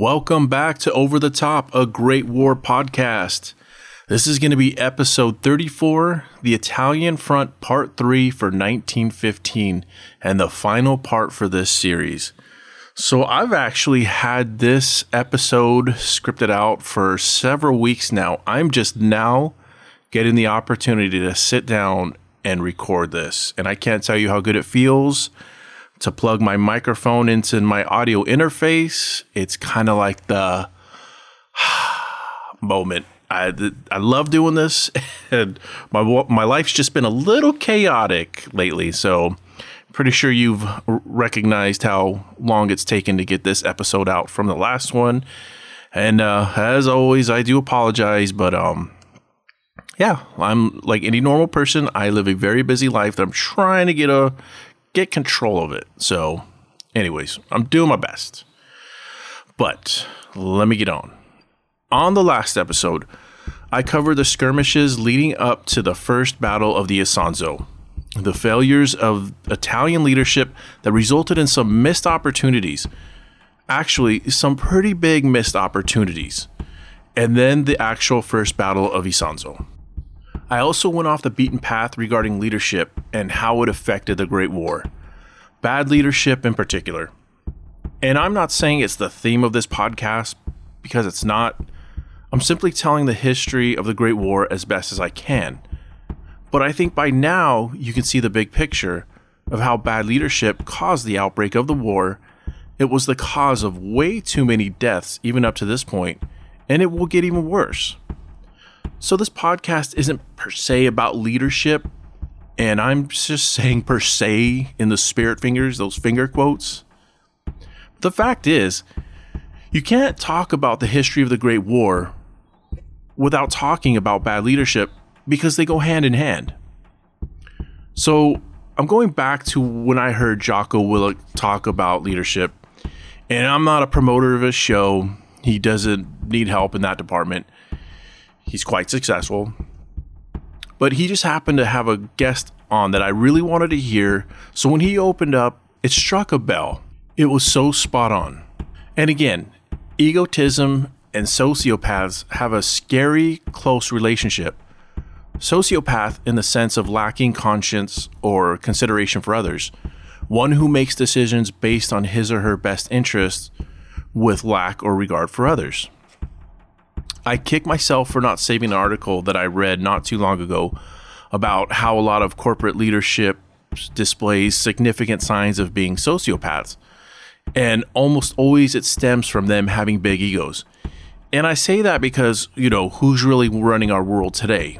Welcome back to Over the Top, a Great War podcast. This is going to be episode 34, the Italian Front Part 3 for 1915, and the final part for this series. So, I've actually had this episode scripted out for several weeks now. I'm just now getting the opportunity to sit down and record this, and I can't tell you how good it feels to plug my microphone into my audio interface. It's kind of like the moment. I, I love doing this, and my my life's just been a little chaotic lately. So, pretty sure you've recognized how long it's taken to get this episode out from the last one. And uh, as always, I do apologize, but um, yeah, I'm like any normal person. I live a very busy life that I'm trying to get a get control of it. So, anyways, I'm doing my best. But let me get on. On the last episode, I covered the skirmishes leading up to the first battle of the Isonzo, the failures of Italian leadership that resulted in some missed opportunities. Actually, some pretty big missed opportunities. And then the actual first battle of Isonzo. I also went off the beaten path regarding leadership and how it affected the Great War. Bad leadership in particular. And I'm not saying it's the theme of this podcast because it's not. I'm simply telling the history of the Great War as best as I can. But I think by now you can see the big picture of how bad leadership caused the outbreak of the war. It was the cause of way too many deaths, even up to this point, and it will get even worse. So, this podcast isn't per se about leadership, and I'm just saying per se in the spirit fingers, those finger quotes. The fact is, you can't talk about the history of the Great War without talking about bad leadership because they go hand in hand. So, I'm going back to when I heard Jocko Willink talk about leadership, and I'm not a promoter of his show. He doesn't need help in that department. He's quite successful. But he just happened to have a guest on that I really wanted to hear. So when he opened up, it struck a bell. It was so spot on. And again, egotism and sociopaths have a scary close relationship. Sociopath, in the sense of lacking conscience or consideration for others, one who makes decisions based on his or her best interests with lack or regard for others. I kick myself for not saving an article that I read not too long ago about how a lot of corporate leadership displays significant signs of being sociopaths. And almost always it stems from them having big egos. And I say that because, you know, who's really running our world today?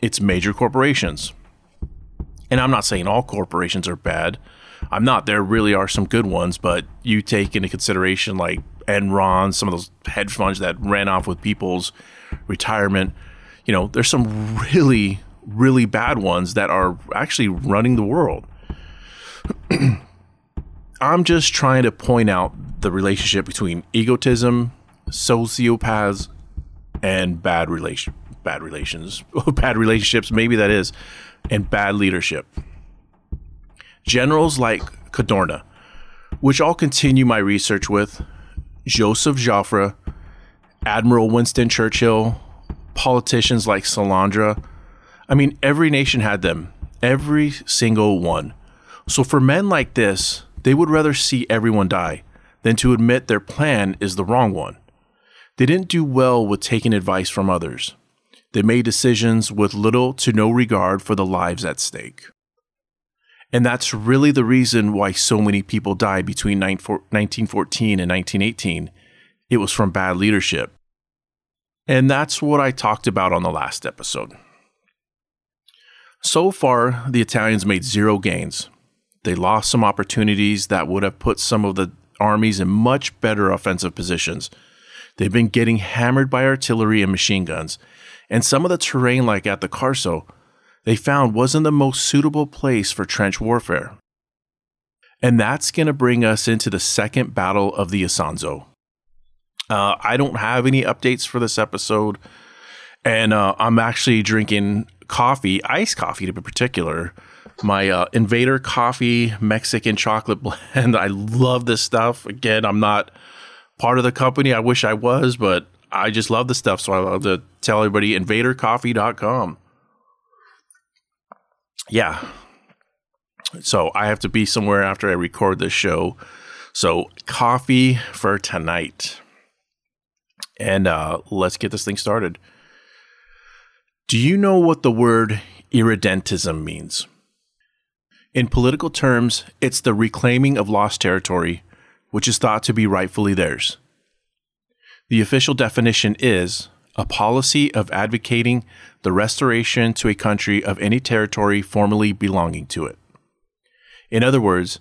It's major corporations. And I'm not saying all corporations are bad. I'm not. There really are some good ones, but you take into consideration like Enron, some of those hedge funds that ran off with people's retirement. You know, there's some really, really bad ones that are actually running the world. I'm just trying to point out the relationship between egotism, sociopaths, and bad relation bad relations, oh, bad relationships, maybe that is, and bad leadership. Generals like Cadorna, which I'll continue my research with, Joseph Joffre, Admiral Winston Churchill, politicians like Salandra. I mean, every nation had them, every single one. So for men like this, they would rather see everyone die than to admit their plan is the wrong one. They didn't do well with taking advice from others. They made decisions with little to no regard for the lives at stake. And that's really the reason why so many people died between 1914 and 1918. It was from bad leadership. And that's what I talked about on the last episode. So far, the Italians made zero gains. They lost some opportunities that would have put some of the armies in much better offensive positions. They've been getting hammered by artillery and machine guns, and some of the terrain, like at the Carso, they found wasn't the most suitable place for trench warfare. And that's going to bring us into the second battle of the Isonzo. Uh, I don't have any updates for this episode, and uh, I'm actually drinking coffee, iced coffee to be particular. My uh, Invader Coffee Mexican chocolate blend. I love this stuff. Again, I'm not part of the company. I wish I was, but I just love the stuff. So I love to tell everybody invadercoffee.com. Yeah. So I have to be somewhere after I record this show. So coffee for tonight. And uh, let's get this thing started. Do you know what the word irredentism means? In political terms, it's the reclaiming of lost territory, which is thought to be rightfully theirs. The official definition is a policy of advocating the restoration to a country of any territory formerly belonging to it. In other words,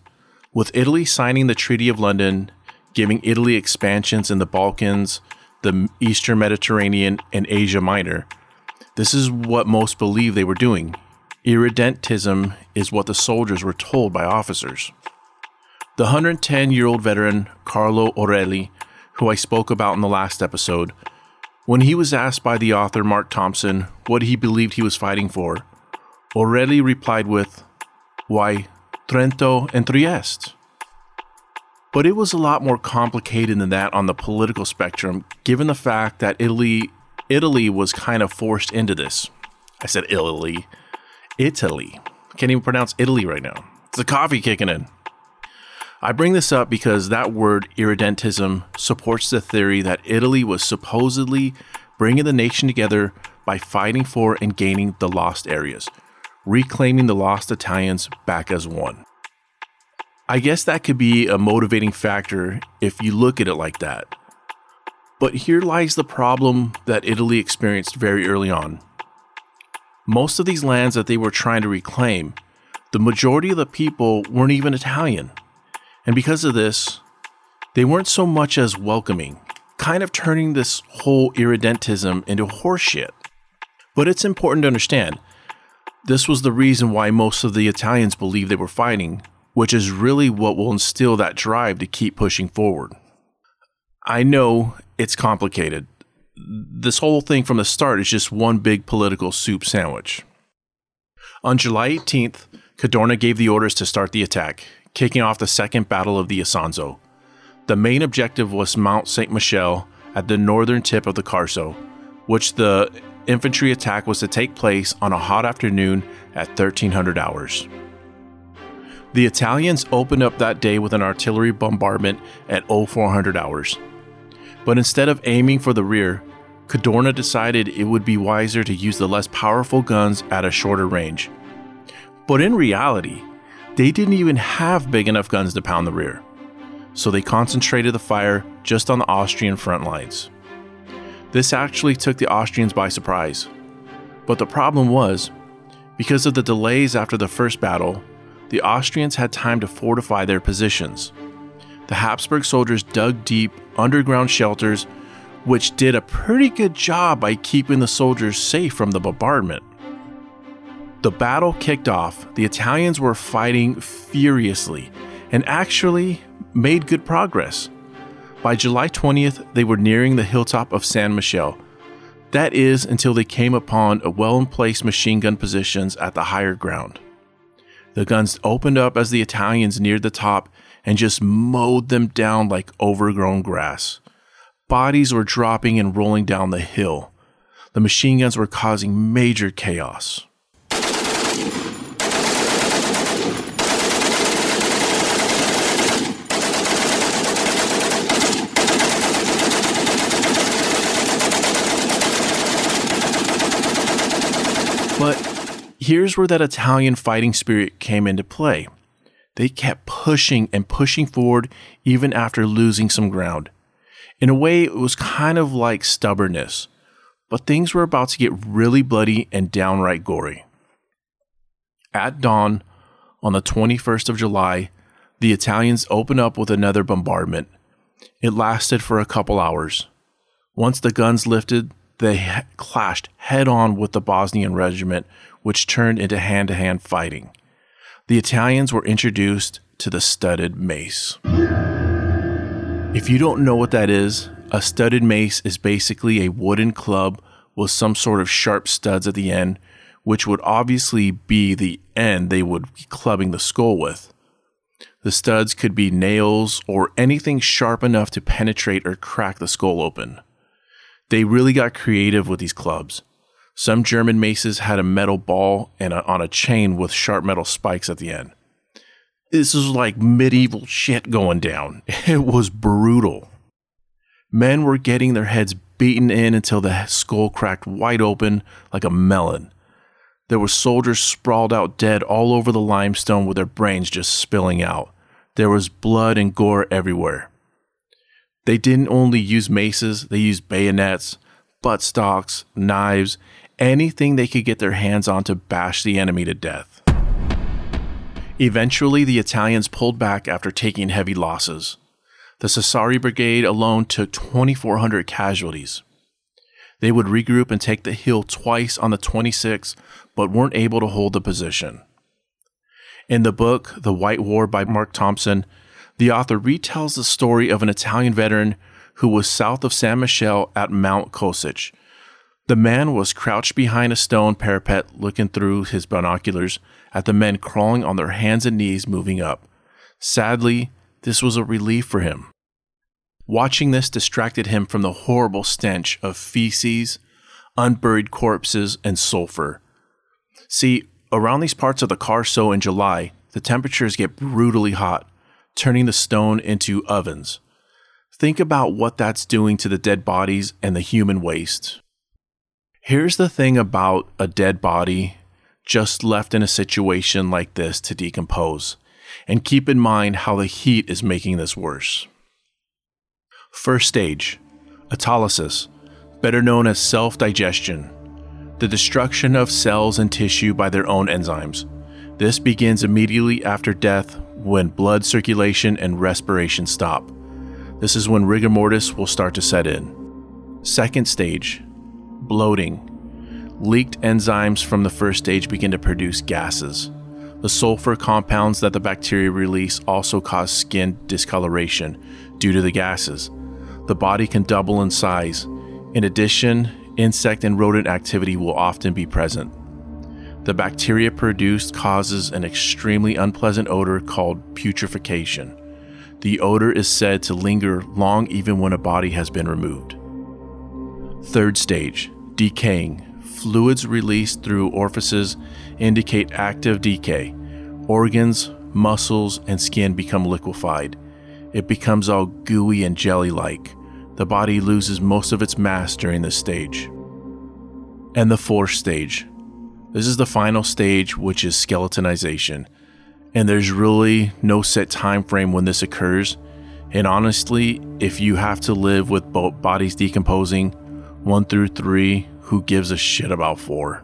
with Italy signing the Treaty of London, giving Italy expansions in the Balkans, the Eastern Mediterranean, and Asia Minor, this is what most believe they were doing. Irredentism is what the soldiers were told by officers. The 110 year old veteran Carlo Orelli who I spoke about in the last episode, when he was asked by the author Mark Thompson what he believed he was fighting for, Orelli replied with, Why, Trento and Trieste. But it was a lot more complicated than that on the political spectrum, given the fact that Italy Italy was kind of forced into this. I said Italy. Italy. Can't even pronounce Italy right now. It's the coffee kicking in. I bring this up because that word irredentism supports the theory that Italy was supposedly bringing the nation together by fighting for and gaining the lost areas, reclaiming the lost Italians back as one. I guess that could be a motivating factor if you look at it like that. But here lies the problem that Italy experienced very early on. Most of these lands that they were trying to reclaim, the majority of the people weren't even Italian. And because of this, they weren't so much as welcoming, kind of turning this whole irredentism into horseshit. But it's important to understand this was the reason why most of the Italians believed they were fighting, which is really what will instill that drive to keep pushing forward. I know it's complicated. This whole thing from the start is just one big political soup sandwich. On July 18th, Cadorna gave the orders to start the attack, kicking off the Second Battle of the Isonzo. The main objective was Mount St. Michel at the northern tip of the Carso, which the infantry attack was to take place on a hot afternoon at 1300 hours. The Italians opened up that day with an artillery bombardment at 0400 hours. But instead of aiming for the rear, Cadorna decided it would be wiser to use the less powerful guns at a shorter range. But in reality, they didn't even have big enough guns to pound the rear, so they concentrated the fire just on the Austrian front lines. This actually took the Austrians by surprise. But the problem was, because of the delays after the first battle, the Austrians had time to fortify their positions. The Habsburg soldiers dug deep underground shelters, which did a pretty good job by keeping the soldiers safe from the bombardment. The battle kicked off, the Italians were fighting furiously and actually made good progress. By July 20th, they were nearing the hilltop of San Michele. That is until they came upon a well placed machine gun positions at the higher ground. The guns opened up as the Italians neared the top and just mowed them down like overgrown grass. Bodies were dropping and rolling down the hill. The machine guns were causing major chaos. But here's where that Italian fighting spirit came into play. They kept pushing and pushing forward even after losing some ground. In a way, it was kind of like stubbornness, but things were about to get really bloody and downright gory. At dawn, on the 21st of July, the Italians opened up with another bombardment. It lasted for a couple hours. Once the guns lifted, they clashed head on with the Bosnian regiment, which turned into hand to hand fighting. The Italians were introduced to the studded mace. If you don't know what that is, a studded mace is basically a wooden club with some sort of sharp studs at the end, which would obviously be the end they would be clubbing the skull with. The studs could be nails or anything sharp enough to penetrate or crack the skull open. They really got creative with these clubs. Some German maces had a metal ball and a, on a chain with sharp metal spikes at the end. This was like medieval shit going down. It was brutal. Men were getting their heads beaten in until the skull cracked wide open like a melon. There were soldiers sprawled out dead all over the limestone with their brains just spilling out. There was blood and gore everywhere. They didn't only use maces, they used bayonets, buttstocks, knives, anything they could get their hands on to bash the enemy to death. Eventually, the Italians pulled back after taking heavy losses. The Sassari Brigade alone took 2,400 casualties. They would regroup and take the hill twice on the 26th, but weren't able to hold the position. In the book, The White War by Mark Thompson, the author retells the story of an Italian veteran who was south of San Michele at Mount Kosich. The man was crouched behind a stone parapet looking through his binoculars at the men crawling on their hands and knees moving up. Sadly, this was a relief for him. Watching this distracted him from the horrible stench of feces, unburied corpses, and sulfur. See, around these parts of the Carso in July, the temperatures get brutally hot, turning the stone into ovens. Think about what that's doing to the dead bodies and the human waste. Here's the thing about a dead body just left in a situation like this to decompose, and keep in mind how the heat is making this worse. First stage autolysis, better known as self digestion, the destruction of cells and tissue by their own enzymes. This begins immediately after death when blood circulation and respiration stop. This is when rigor mortis will start to set in. Second stage, bloating. Leaked enzymes from the first stage begin to produce gases. The sulfur compounds that the bacteria release also cause skin discoloration due to the gases. The body can double in size. In addition, insect and rodent activity will often be present. The bacteria produced causes an extremely unpleasant odor called putrefaction. The odor is said to linger long even when a body has been removed. Third stage, decaying. Fluids released through orifices indicate active decay. Organs, muscles, and skin become liquefied. It becomes all gooey and jelly like. The body loses most of its mass during this stage. And the fourth stage, this is the final stage, which is skeletonization. And there's really no set time frame when this occurs. And honestly, if you have to live with both bodies decomposing, one through three, who gives a shit about four?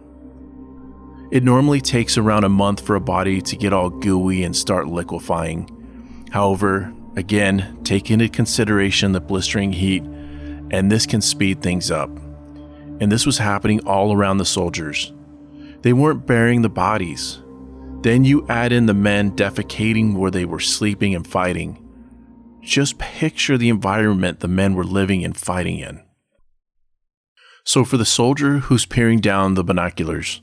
It normally takes around a month for a body to get all gooey and start liquefying. However, again, take into consideration the blistering heat, and this can speed things up. And this was happening all around the soldiers. They weren't burying the bodies. Then you add in the men defecating where they were sleeping and fighting. Just picture the environment the men were living and fighting in. So, for the soldier who's peering down the binoculars,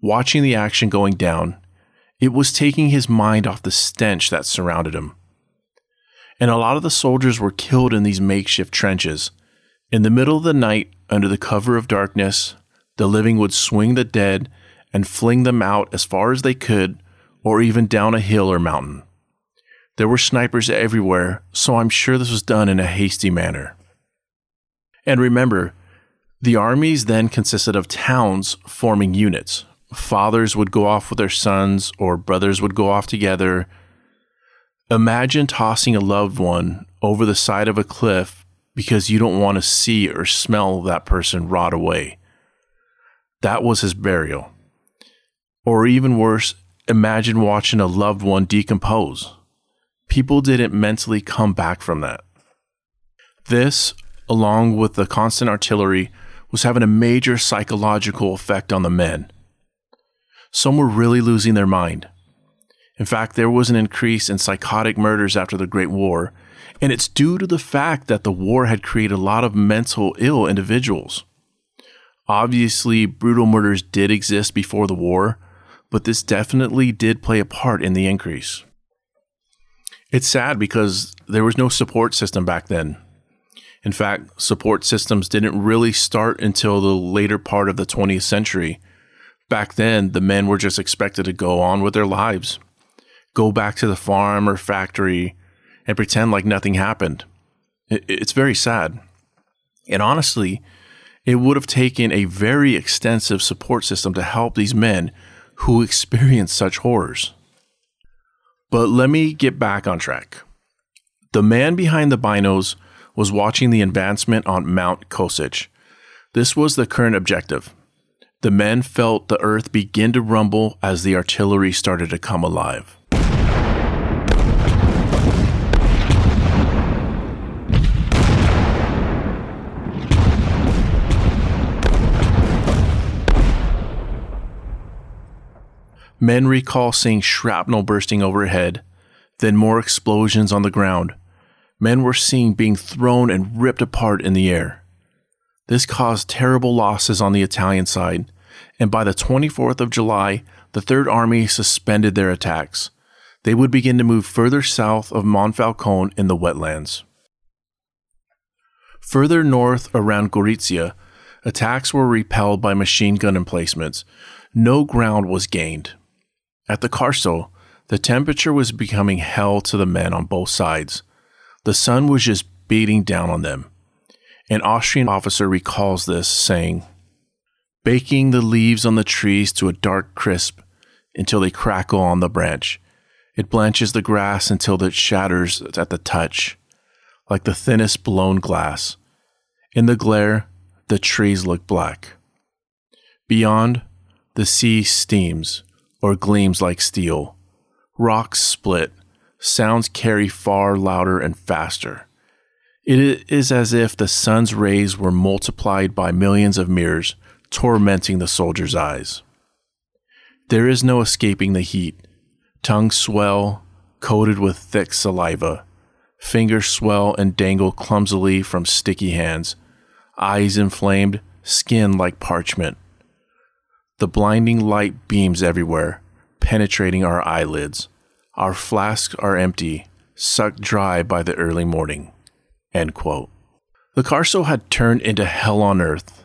watching the action going down, it was taking his mind off the stench that surrounded him. And a lot of the soldiers were killed in these makeshift trenches. In the middle of the night, under the cover of darkness, the living would swing the dead and fling them out as far as they could, or even down a hill or mountain. There were snipers everywhere, so I'm sure this was done in a hasty manner. And remember, the armies then consisted of towns forming units. Fathers would go off with their sons, or brothers would go off together. Imagine tossing a loved one over the side of a cliff because you don't want to see or smell that person rot away. That was his burial. Or even worse, imagine watching a loved one decompose. People didn't mentally come back from that. This, along with the constant artillery, was having a major psychological effect on the men. Some were really losing their mind. In fact, there was an increase in psychotic murders after the Great War, and it's due to the fact that the war had created a lot of mental ill individuals. Obviously, brutal murders did exist before the war, but this definitely did play a part in the increase. It's sad because there was no support system back then. In fact, support systems didn't really start until the later part of the 20th century. Back then, the men were just expected to go on with their lives, go back to the farm or factory, and pretend like nothing happened. It's very sad. And honestly, it would have taken a very extensive support system to help these men who experience such horrors. But let me get back on track. The man behind the binos was watching the advancement on Mount Kosich. This was the current objective. The men felt the earth begin to rumble as the artillery started to come alive. Men recall seeing shrapnel bursting overhead, then more explosions on the ground. Men were seen being thrown and ripped apart in the air. This caused terrible losses on the Italian side, and by the 24th of July, the Third Army suspended their attacks. They would begin to move further south of Monfalcone in the wetlands. Further north around Gorizia, attacks were repelled by machine gun emplacements. No ground was gained. At the Carso, the temperature was becoming hell to the men on both sides. The sun was just beating down on them. An Austrian officer recalls this, saying, Baking the leaves on the trees to a dark crisp until they crackle on the branch. It blanches the grass until it shatters at the touch, like the thinnest blown glass. In the glare, the trees look black. Beyond, the sea steams, or gleams like steel. Rocks split, sounds carry far louder and faster. It is as if the sun's rays were multiplied by millions of mirrors, tormenting the soldier's eyes. There is no escaping the heat. Tongues swell, coated with thick saliva. Fingers swell and dangle clumsily from sticky hands. Eyes inflamed, skin like parchment. The blinding light beams everywhere, penetrating our eyelids. Our flasks are empty, sucked dry by the early morning. The Carso had turned into hell on earth.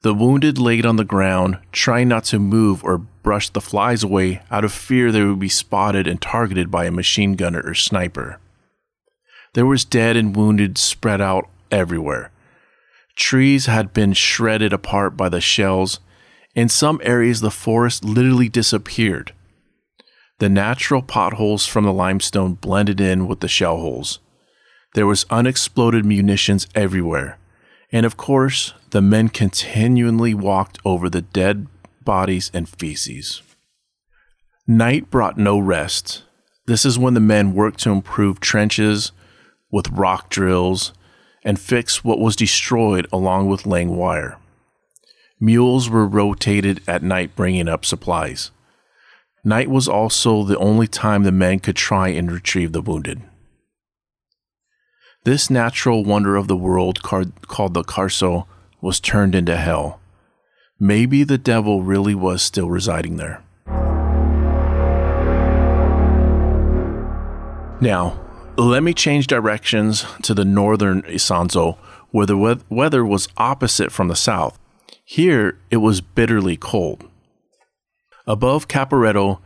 The wounded laid on the ground, trying not to move or brush the flies away out of fear they would be spotted and targeted by a machine gunner or sniper. There was dead and wounded spread out everywhere. Trees had been shredded apart by the shells, in some areas, the forest literally disappeared. The natural potholes from the limestone blended in with the shell holes. There was unexploded munitions everywhere. And of course, the men continually walked over the dead bodies and feces. Night brought no rest. This is when the men worked to improve trenches with rock drills and fix what was destroyed along with laying wire. Mules were rotated at night bringing up supplies. Night was also the only time the men could try and retrieve the wounded. This natural wonder of the world called the Carso was turned into hell. Maybe the devil really was still residing there. Now, let me change directions to the northern Isonzo, where the weather was opposite from the south. Here it was bitterly cold. Above Caporetto,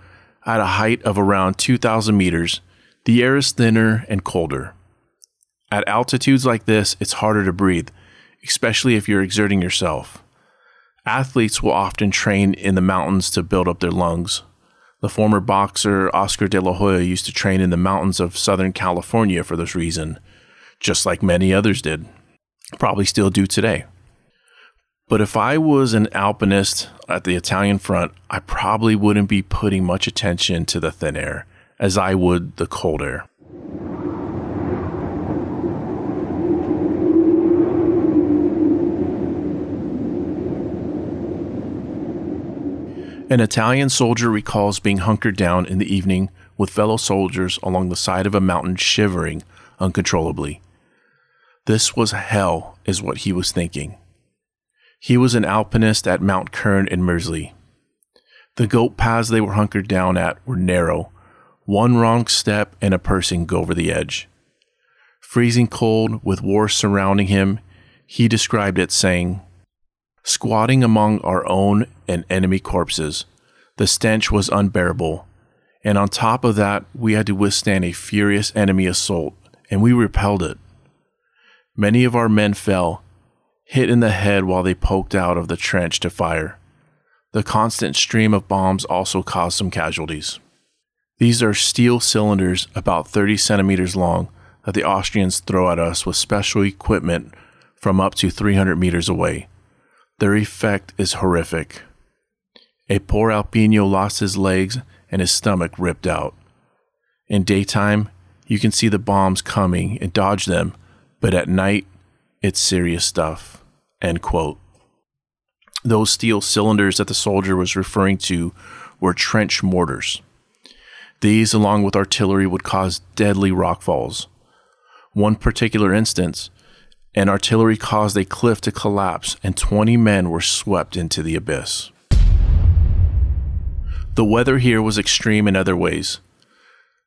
at a height of around 2,000 meters, the air is thinner and colder. At altitudes like this, it's harder to breathe, especially if you're exerting yourself. Athletes will often train in the mountains to build up their lungs. The former boxer Oscar de la Hoya used to train in the mountains of Southern California for this reason, just like many others did. Probably still do today. But if I was an alpinist at the Italian front, I probably wouldn't be putting much attention to the thin air as I would the cold air. An Italian soldier recalls being hunkered down in the evening with fellow soldiers along the side of a mountain shivering uncontrollably. This was hell, is what he was thinking. He was an alpinist at Mount Krn in Mrzli. The goat paths they were hunkered down at were narrow, One wrong step and a person go over the edge. Freezing cold with war surrounding him, he described it saying, Squatting among our own and enemy corpses, the stench was unbearable. And on top of that, we had to withstand a furious enemy assault, and we repelled it. Many of our men fell, hit in the head while they poked out of the trench to fire. The constant stream of bombs also caused some casualties. These are steel cylinders about 30 centimeters long that the Austrians throw at us with special equipment from up to 300 meters away. Their effect is horrific. A poor Alpino lost his legs and his stomach ripped out. In daytime, you can see the bombs coming and dodge them, but at night, it's serious stuff. End quote. Those steel cylinders that the soldier was referring to were trench mortars. These, along with artillery, would cause deadly rockfalls. One particular instance, an artillery caused a cliff to collapse and 20 men were swept into the abyss. The weather here was extreme in other ways.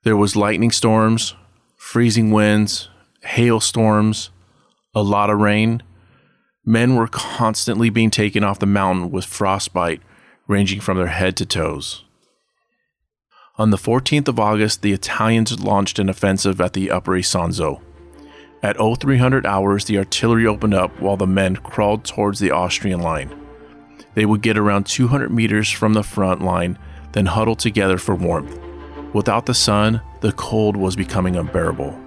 There was lightning storms, freezing winds, hailstorms, a lot of rain. Men were constantly being taken off the mountain with frostbite ranging from their head to toes. On the 14th of August, the Italians launched an offensive at the Upper Isonzo. At 0300 hours, the artillery opened up while the men crawled towards the Austrian line. They would get around 200 meters from the front line then huddle together for warmth. Without the sun, the cold was becoming unbearable.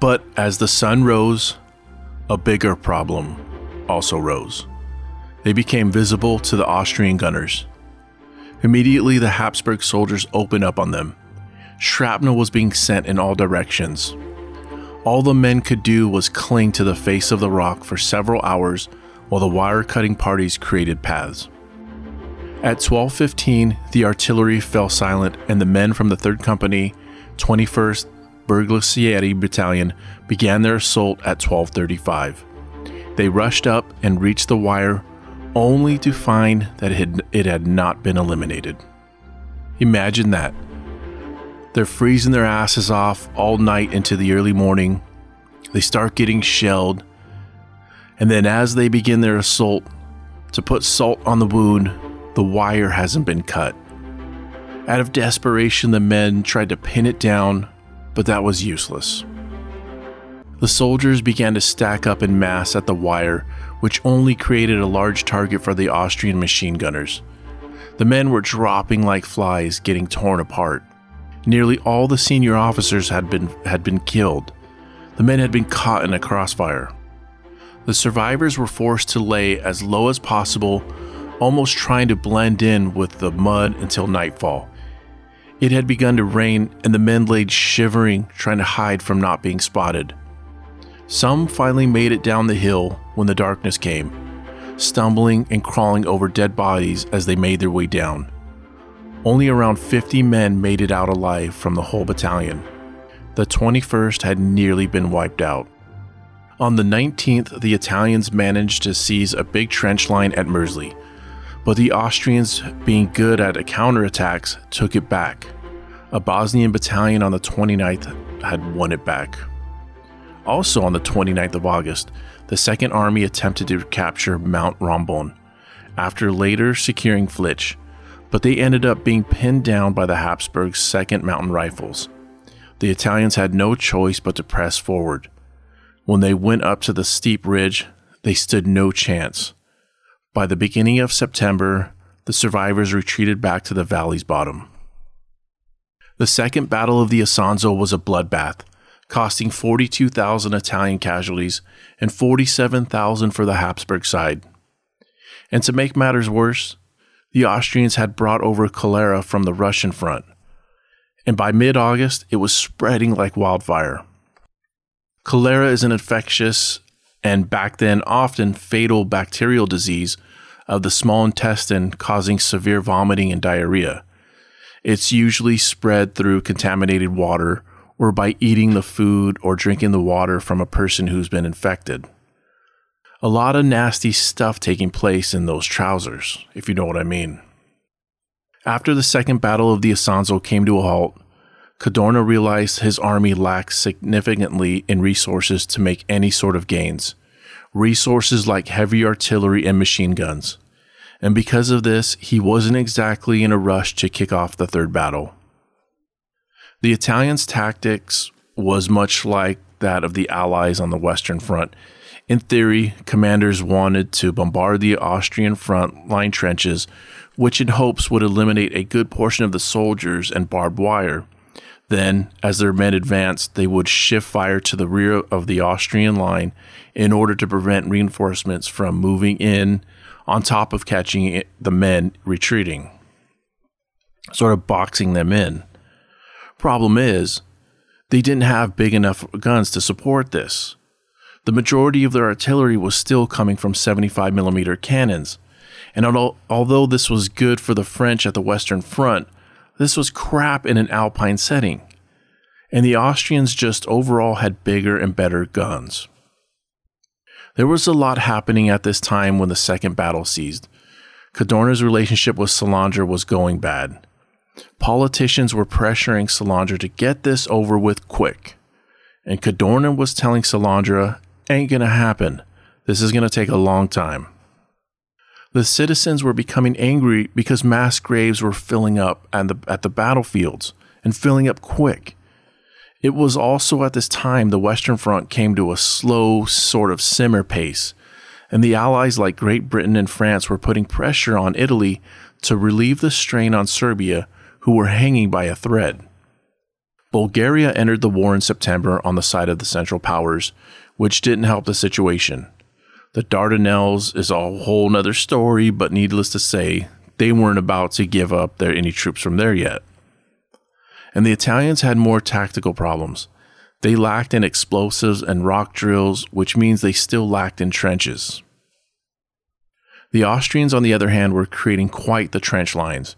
But as the sun rose, a bigger problem also rose. They became visible to the Austrian gunners. Immediately, the Habsburg soldiers opened up on them. Shrapnel was being sent in all directions. All the men could do was cling to the face of the rock for several hours while the wire cutting parties created paths. At 12:15, the artillery fell silent and the men from the 3rd Company, 21st Bersaglieri Battalion began their assault at 12:35. They rushed up and reached the wire only to find that it had, it had not been eliminated. Imagine that. They're freezing their asses off all night into the early morning. They start getting shelled. And then, as they begin their assault, to put salt on the wound, the wire hasn't been cut. Out of desperation, the men tried to pin it down, but that was useless. The soldiers began to stack up in mass at the wire, which only created a large target for the Austrian machine gunners. The men were dropping like flies, getting torn apart. Nearly all the senior officers had been, had been killed. The men had been caught in a crossfire. The survivors were forced to lay as low as possible almost trying to blend in with the mud until nightfall. It had begun to rain, and the men laid shivering, trying to hide from not being spotted. Some finally made it down the hill when the darkness came, stumbling and crawling over dead bodies as they made their way down. Only around 50 men made it out alive from the whole battalion. The 21st had nearly been wiped out. On the 19th, the Italians managed to seize a big trench line at Mrzli, but the Austrians, being good at counterattacks, took it back. A Bosnian battalion on the 29th had won it back. Also on the 29th of August, the Second Army attempted to capture Mount Rombon, after later securing Flitsch, but they ended up being pinned down by the Habsburgs' 2nd Mountain Rifles. The Italians had no choice but to press forward. When they went up to the steep ridge, they stood no chance. By the beginning of September, the survivors retreated back to the valley's bottom. The Second Battle of the Isonzo was a bloodbath, costing 42,000 Italian casualties and 47,000 for the Habsburg side. And to make matters worse, the Austrians had brought over cholera from the Russian front, and by mid August it was spreading like wildfire. Cholera is an infectious and back then often fatal bacterial disease of the small intestine causing severe vomiting and diarrhea. It's usually spread through contaminated water or by eating the food or drinking the water from a person who's been infected. A lot of nasty stuff taking place in those trousers, if you know what I mean. After the Second Battle of the Isonzo came to a halt, Cadorna realized his army lacked significantly in resources to make any sort of gains, resources like heavy artillery and machine guns. And because of this, he wasn't exactly in a rush to kick off the third battle. The Italians' tactics was much like that of the Allies on the Western Front. In theory, commanders wanted to bombard the Austrian front line trenches, which in hopes would eliminate a good portion of the soldiers and barbed wire. Then, as their men advanced, they would shift fire to the rear of the Austrian line in order to prevent reinforcements from moving in on top of catching the men retreating, sort of boxing them in. Problem is, they didn't have big enough guns to support this. The majority of their artillery was still coming from 75 millimeter cannons, and although this was good for the French at the Western Front, this was crap in an alpine setting. And the Austrians just overall had bigger and better guns. There was a lot happening at this time when the second battle seized. Cadorna's relationship with Salandra was going bad. Politicians were pressuring Salandra to get this over with quick. And Cadorna was telling Salandra, ain't gonna happen. This is gonna take a long time. The citizens were becoming angry because mass graves were filling up at the, at the battlefields and filling up quick. It was also at this time the Western Front came to a slow, sort of simmer pace, and the Allies like Great Britain and France were putting pressure on Italy to relieve the strain on Serbia who were hanging by a thread. Bulgaria entered the war in September on the side of the Central Powers, which didn't help the situation. The Dardanelles is a whole nother story, but needless to say, they weren't about to give up their any troops from there yet. And the Italians had more tactical problems. They lacked in explosives and rock drills, which means they still lacked in trenches. The Austrians, on the other hand, were creating quite the trench lines,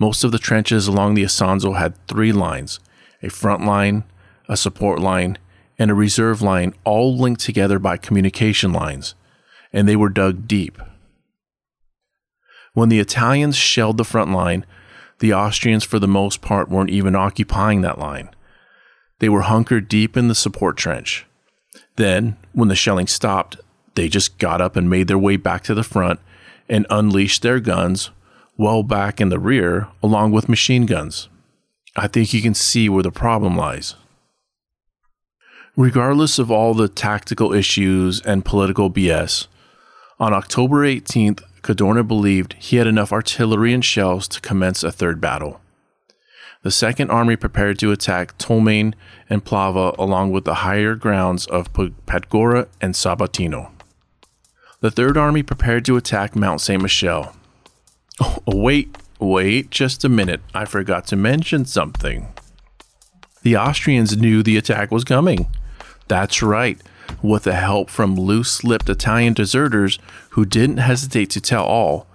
most of the trenches along the Isonzo had three lines a front line, a support line, and a reserve line, all linked together by communication lines, and they were dug deep. When the Italians shelled the front line, the Austrians, for the most part, weren't even occupying that line. They were hunkered deep in the support trench. Then, when the shelling stopped, they just got up and made their way back to the front and unleashed their guns well back in the rear, along with machine guns. I think you can see where the problem lies. Regardless of all the tactical issues and political BS, on October 18th, Cadorna believed he had enough artillery and shells to commence a third battle. The Second Army prepared to attack Tolmein and Plava along with the higher grounds of Podgora and Sabotino. The Third Army prepared to attack Mount St. Michel, Oh, wait, wait just a minute. I forgot to mention something. The Austrians knew the attack was coming. That's right. With the help from loose lipped Italian deserters who didn't hesitate to tell all,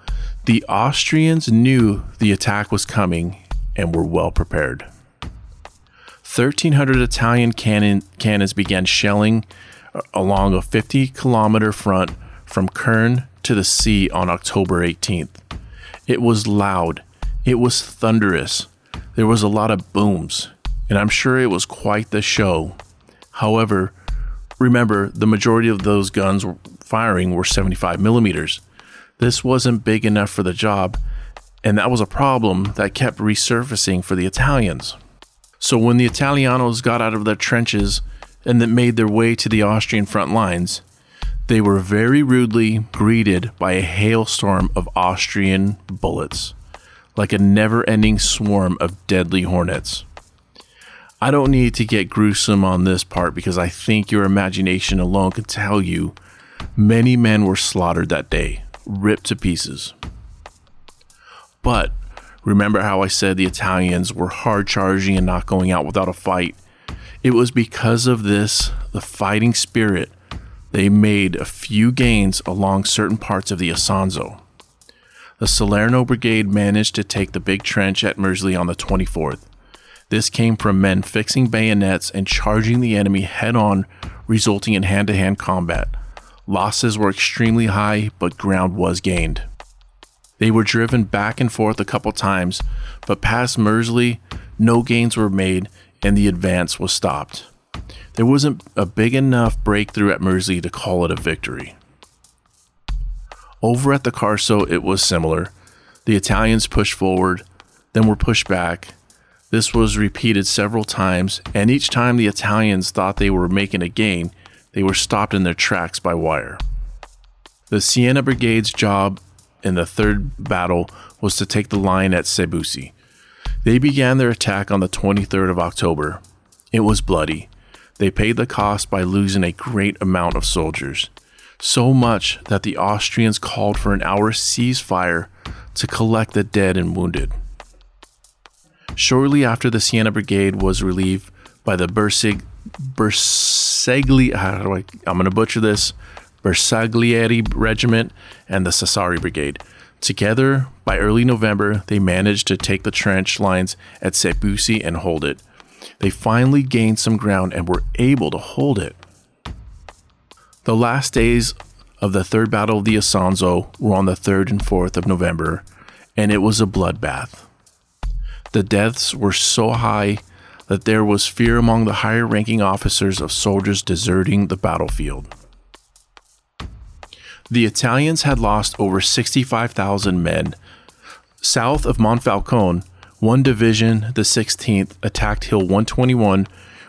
the Austrians knew the attack was coming and were well prepared. 1,300 Italian cannon, cannons began shelling uh, along a 50 kilometer front from Krn to the sea on October 18th. It was loud. It was thunderous. There was a lot of booms, and I'm sure it was quite the show. However, remember the majority of those guns firing were 75 millimeters. This wasn't big enough for the job, and that was a problem that kept resurfacing for the Italians. So when the Italianos got out of their trenches and made their way to the Austrian front lines, they were very rudely greeted by a hailstorm of Austrian bullets, like a never ending swarm of deadly hornets. I don't need to get gruesome on this part because I think your imagination alone can tell you many men were slaughtered that day, ripped to pieces. But remember how I said the Italians were hard charging and not going out without a fight? It was because of this, the fighting spirit, they made a few gains along certain parts of the Isonzo. The Salerno Brigade managed to take the big trench at Mrzli on the 24th. This came from men fixing bayonets and charging the enemy head on, resulting in hand to hand combat. Losses were extremely high, but ground was gained. They were driven back and forth a couple times, but past Mrzli, no gains were made and the advance was stopped. There wasn't a big enough breakthrough at Mrzli to call it a victory. Over at the Carso, it was similar. The Italians pushed forward, then were pushed back. This was repeated several times, and each time the Italians thought they were making a gain, they were stopped in their tracks by wire. The Siena Brigade's job in the third battle was to take the line at Sei Busi. They began their attack on the 23rd of October. It was bloody. They paid the cost by losing a great amount of soldiers, so much that the Austrians called for an hour ceasefire to collect the dead and wounded. Shortly after the Siena Brigade was relieved by the Bersig, I, I'm going to butcher this, Bersaglieri Regiment and the Sassari Brigade. Together, by early November, they managed to take the trench lines at Sei Busi and hold it. They finally gained some ground and were able to hold it. The last days of the Third Battle of the Isonzo were on the 3rd and 4th of November, and it was a bloodbath. The deaths were so high that there was fear among the higher ranking officers of soldiers deserting the battlefield. The Italians had lost over 65,000 men. South of Monfalcone, one division, the 16th, attacked Hill 121,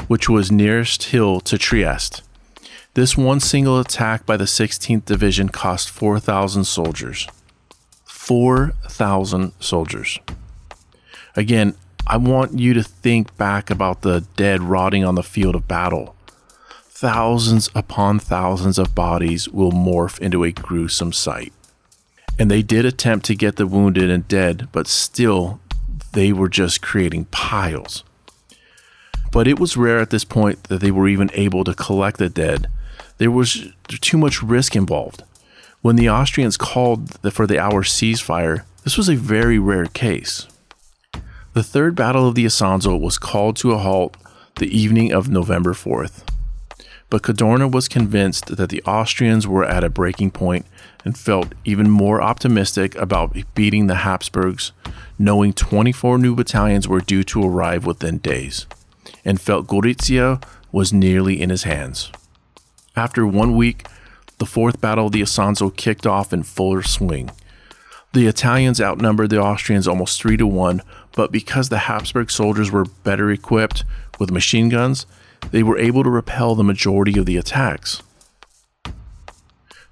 which was nearest hill to Trieste. This one single attack by the 16th Division cost 4,000 soldiers. 4,000 soldiers. Again, I want you to think back about the dead rotting on the field of battle. Thousands upon thousands of bodies will morph into a gruesome sight. And they did attempt to get the wounded and dead, but still, they were just creating piles. But it was rare at this point that they were even able to collect the dead. There was too much risk involved. When the Austrians called for the hour ceasefire, this was a very rare case. The Third Battle of the Isonzo was called to a halt the evening of November 4th. But Cadorna was convinced that the Austrians were at a breaking point and felt even more optimistic about beating the Habsburgs, knowing 24 new battalions were due to arrive within days, and felt Gorizia was nearly in his hands. After one week, the Fourth Battle of the Isonzo kicked off in fuller swing. The Italians outnumbered the Austrians almost three to one, but because the Habsburg soldiers were better equipped with machine guns, they were able to repel the majority of the attacks.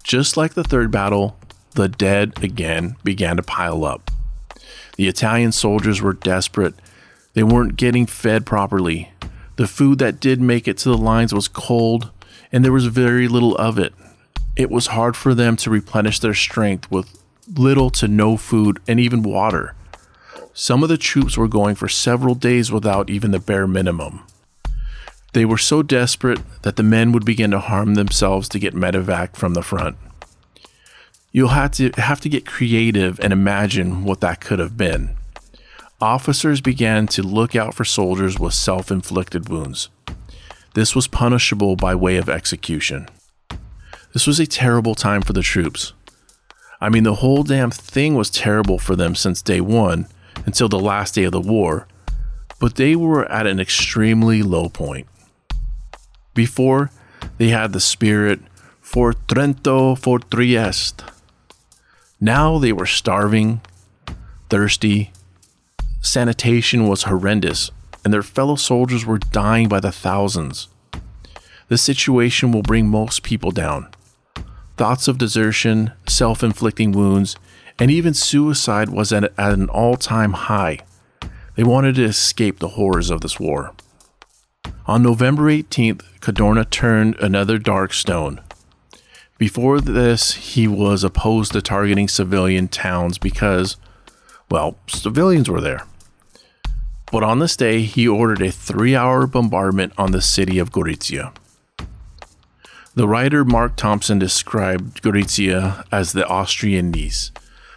Just like the third battle, the dead again began to pile up. The Italian soldiers were desperate. They weren't getting fed properly. The food that did make it to the lines was cold, and there was very little of it. It was hard for them to replenish their strength with little to no food and even water. Some of the troops were going for several days without even the bare minimum. They were so desperate that the men would begin to harm themselves to get medevac from the front. You'll have to have to get creative and imagine what that could have been. Officers began to look out for soldiers with self-inflicted wounds. This was punishable by way of execution. This was a terrible time for the troops. I mean, the whole damn thing was terrible for them since day one, until the last day of the war, but they were at an extremely low point. Before, they had the spirit for Trento for Trieste. Now they were starving, thirsty, sanitation was horrendous, and their fellow soldiers were dying by the thousands. The situation will bring most people down. Thoughts of desertion, self inflicting wounds, and even suicide was at, an all time high. They wanted to escape the horrors of this war. On November 18th, Cadorna turned another dark stone. Before this, he was opposed to targeting civilian towns because, well, civilians were there. But on this day, he ordered a three hour bombardment on the city of Gorizia. The writer Mark Thompson described Gorizia as the Austrian Nice,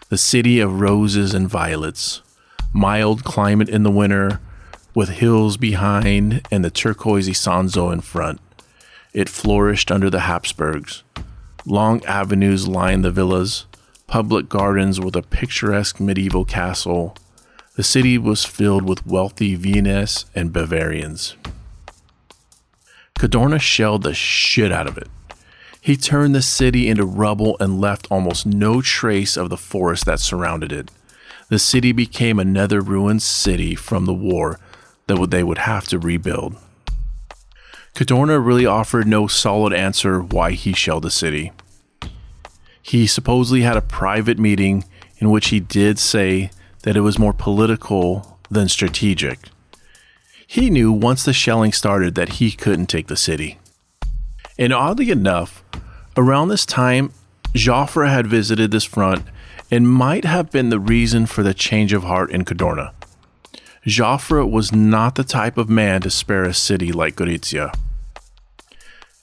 the city of roses and violets, mild climate in the winter, with hills behind and the turquoise Isonzo in front. It flourished under the Habsburgs. Long avenues lined the villas, public gardens with a picturesque medieval castle, the city was filled with wealthy Viennese and Bavarians. Cadorna shelled the shit out of it. He turned the city into rubble and left almost no trace of the forest that surrounded it. The city became another ruined city from the war that they would have to rebuild. Cadorna really offered no solid answer why he shelled the city. He supposedly had a private meeting in which he did say that it was more political than strategic. He knew once the shelling started that he couldn't take the city. And oddly enough, around this time, Joffre had visited this front and might have been the reason for the change of heart in Cadorna. Joffre was not the type of man to spare a city like Gorizia.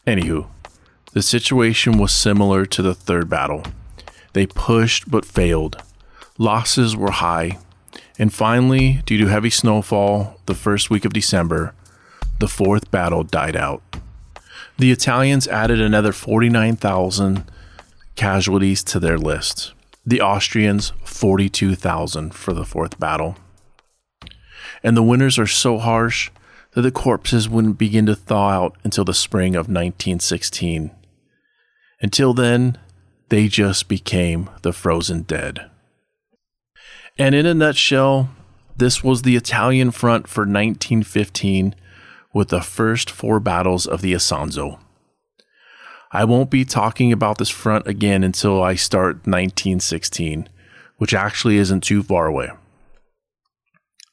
Anywho, the situation was similar to the third battle. They pushed but failed. Losses were high. And finally, due to heavy snowfall the first week of December, the fourth battle died out. The Italians added another 49,000 casualties to their list. The Austrians, 42,000 for the fourth battle. And the winters are so harsh that the corpses wouldn't begin to thaw out until the spring of 1916. Until then, they just became the frozen dead. And in a nutshell, this was the Italian front for 1915 with the first four battles of the Isonzo. I won't be talking about this front again until I start 1916, which actually isn't too far away.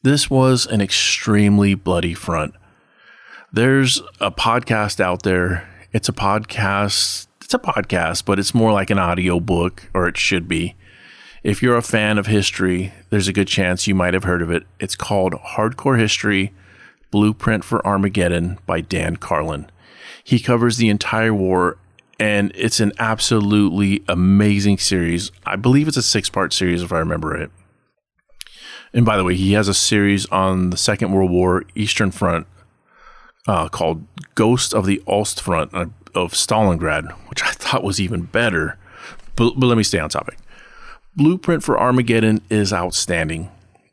This was an extremely bloody front. There's a podcast out there. It's a podcast. It's a podcast, but it's more like an audio book, or it should be. If you're a fan of history, there's a good chance you might have heard of it. It's called Hardcore History Blueprint for Armageddon by Dan Carlin. He covers the entire war, and it's an absolutely amazing series. I believe it's a six part series, if I remember it. And by the way, he has a series on the Second World War Eastern Front uh, called Ghost of the Ostfront of Stalingrad, which I thought was even better. But, but let me stay on topic. Blueprint for Armageddon is outstanding.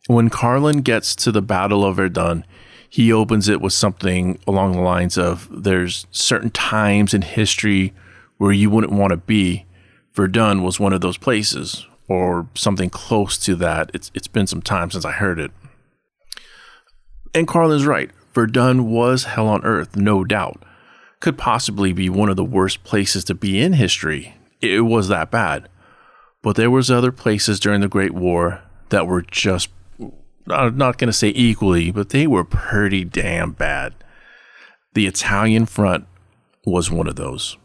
When Carlin gets to the Battle of Verdun, he opens it with something along the lines of there's certain times in history where you wouldn't want to be. Verdun was one of those places or something close to that. It's it's been some time since I heard it. And Carlin's right. Verdun was hell on earth, no doubt. Could possibly be one of the worst places to be in history. It was that bad. But there was other places during the Great War that were just I'm not going to say equally, but they were pretty damn bad. The Italian front was one of those.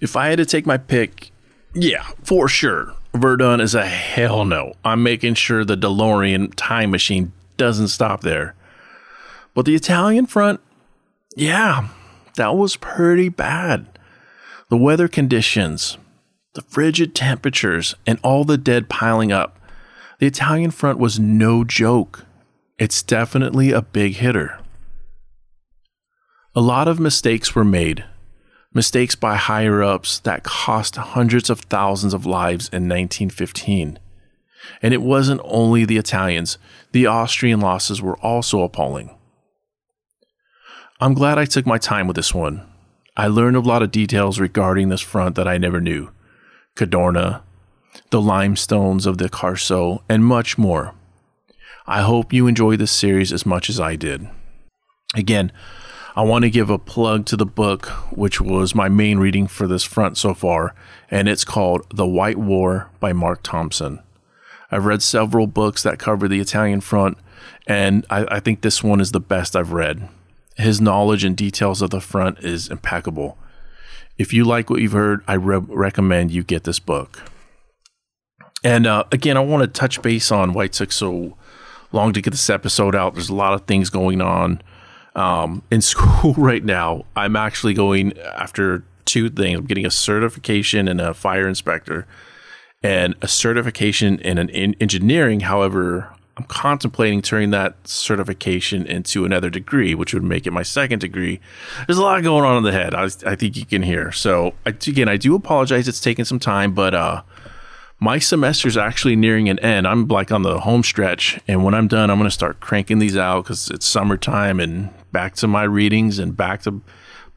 If I had to take my pick, yeah, for sure. Verdun is a hell no. I'm making sure the DeLorean time machine doesn't stop there. But the Italian front, yeah, that was pretty bad. The weather conditions, the frigid temperatures, and all the dead piling up. The Italian front was no joke. It's definitely a big hitter. A lot of mistakes were made, mistakes by higher ups that cost hundreds of thousands of lives in 1915. And it wasn't only the Italians, the Austrian losses were also appalling. I'm glad I took my time with this one. I learned a lot of details regarding this front that I never knew Cadorna, the limestones of the Carso, and much more. I hope you enjoy this series as much as I did. Again, I want to give a plug to the book, which was my main reading for this front so far, and it's called The White War by Mark Thompson. I've read several books that cover the Italian front, and I, I think this one is the best I've read. His knowledge and details of the front is impeccable. If you like what you've heard, I re- recommend you get this book. And uh, again, I want to touch base on why it took so long to get this episode out. There's a lot of things going on um, in school right now. I'm actually going after two things. I'm getting a certification in a fire inspector and a certification in an in engineering. However, I'm contemplating turning that certification into another degree, which would make it my second degree. There's a lot going on in the head. I, I think you can hear. So I, again, I do apologize. It's taken some time, but uh, my semester is actually nearing an end. I'm like on the home stretch, and when I'm done, I'm going to start cranking these out because it's summertime and back to my readings and back to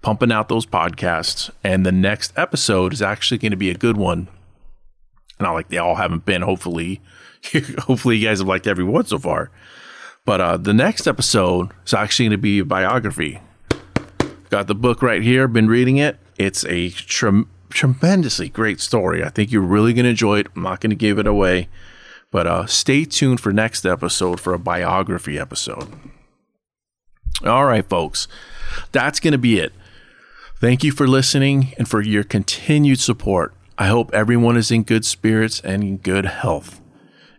pumping out those podcasts. And the next episode is actually going to be a good one. Not like they all haven't been. Hopefully, hopefully you guys have liked every one so far. But uh, the next episode is actually going to be a biography. Got the book right here. Been reading it. It's a tremendous tremendously great story. I think you're really going to enjoy it. I'm not going to give it away, but uh, stay tuned for next episode for a biography episode. All right, folks, that's going to be it. Thank you for listening and for your continued support. I hope everyone is in good spirits and in good health.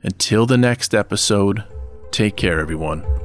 Until the next episode, take care, everyone.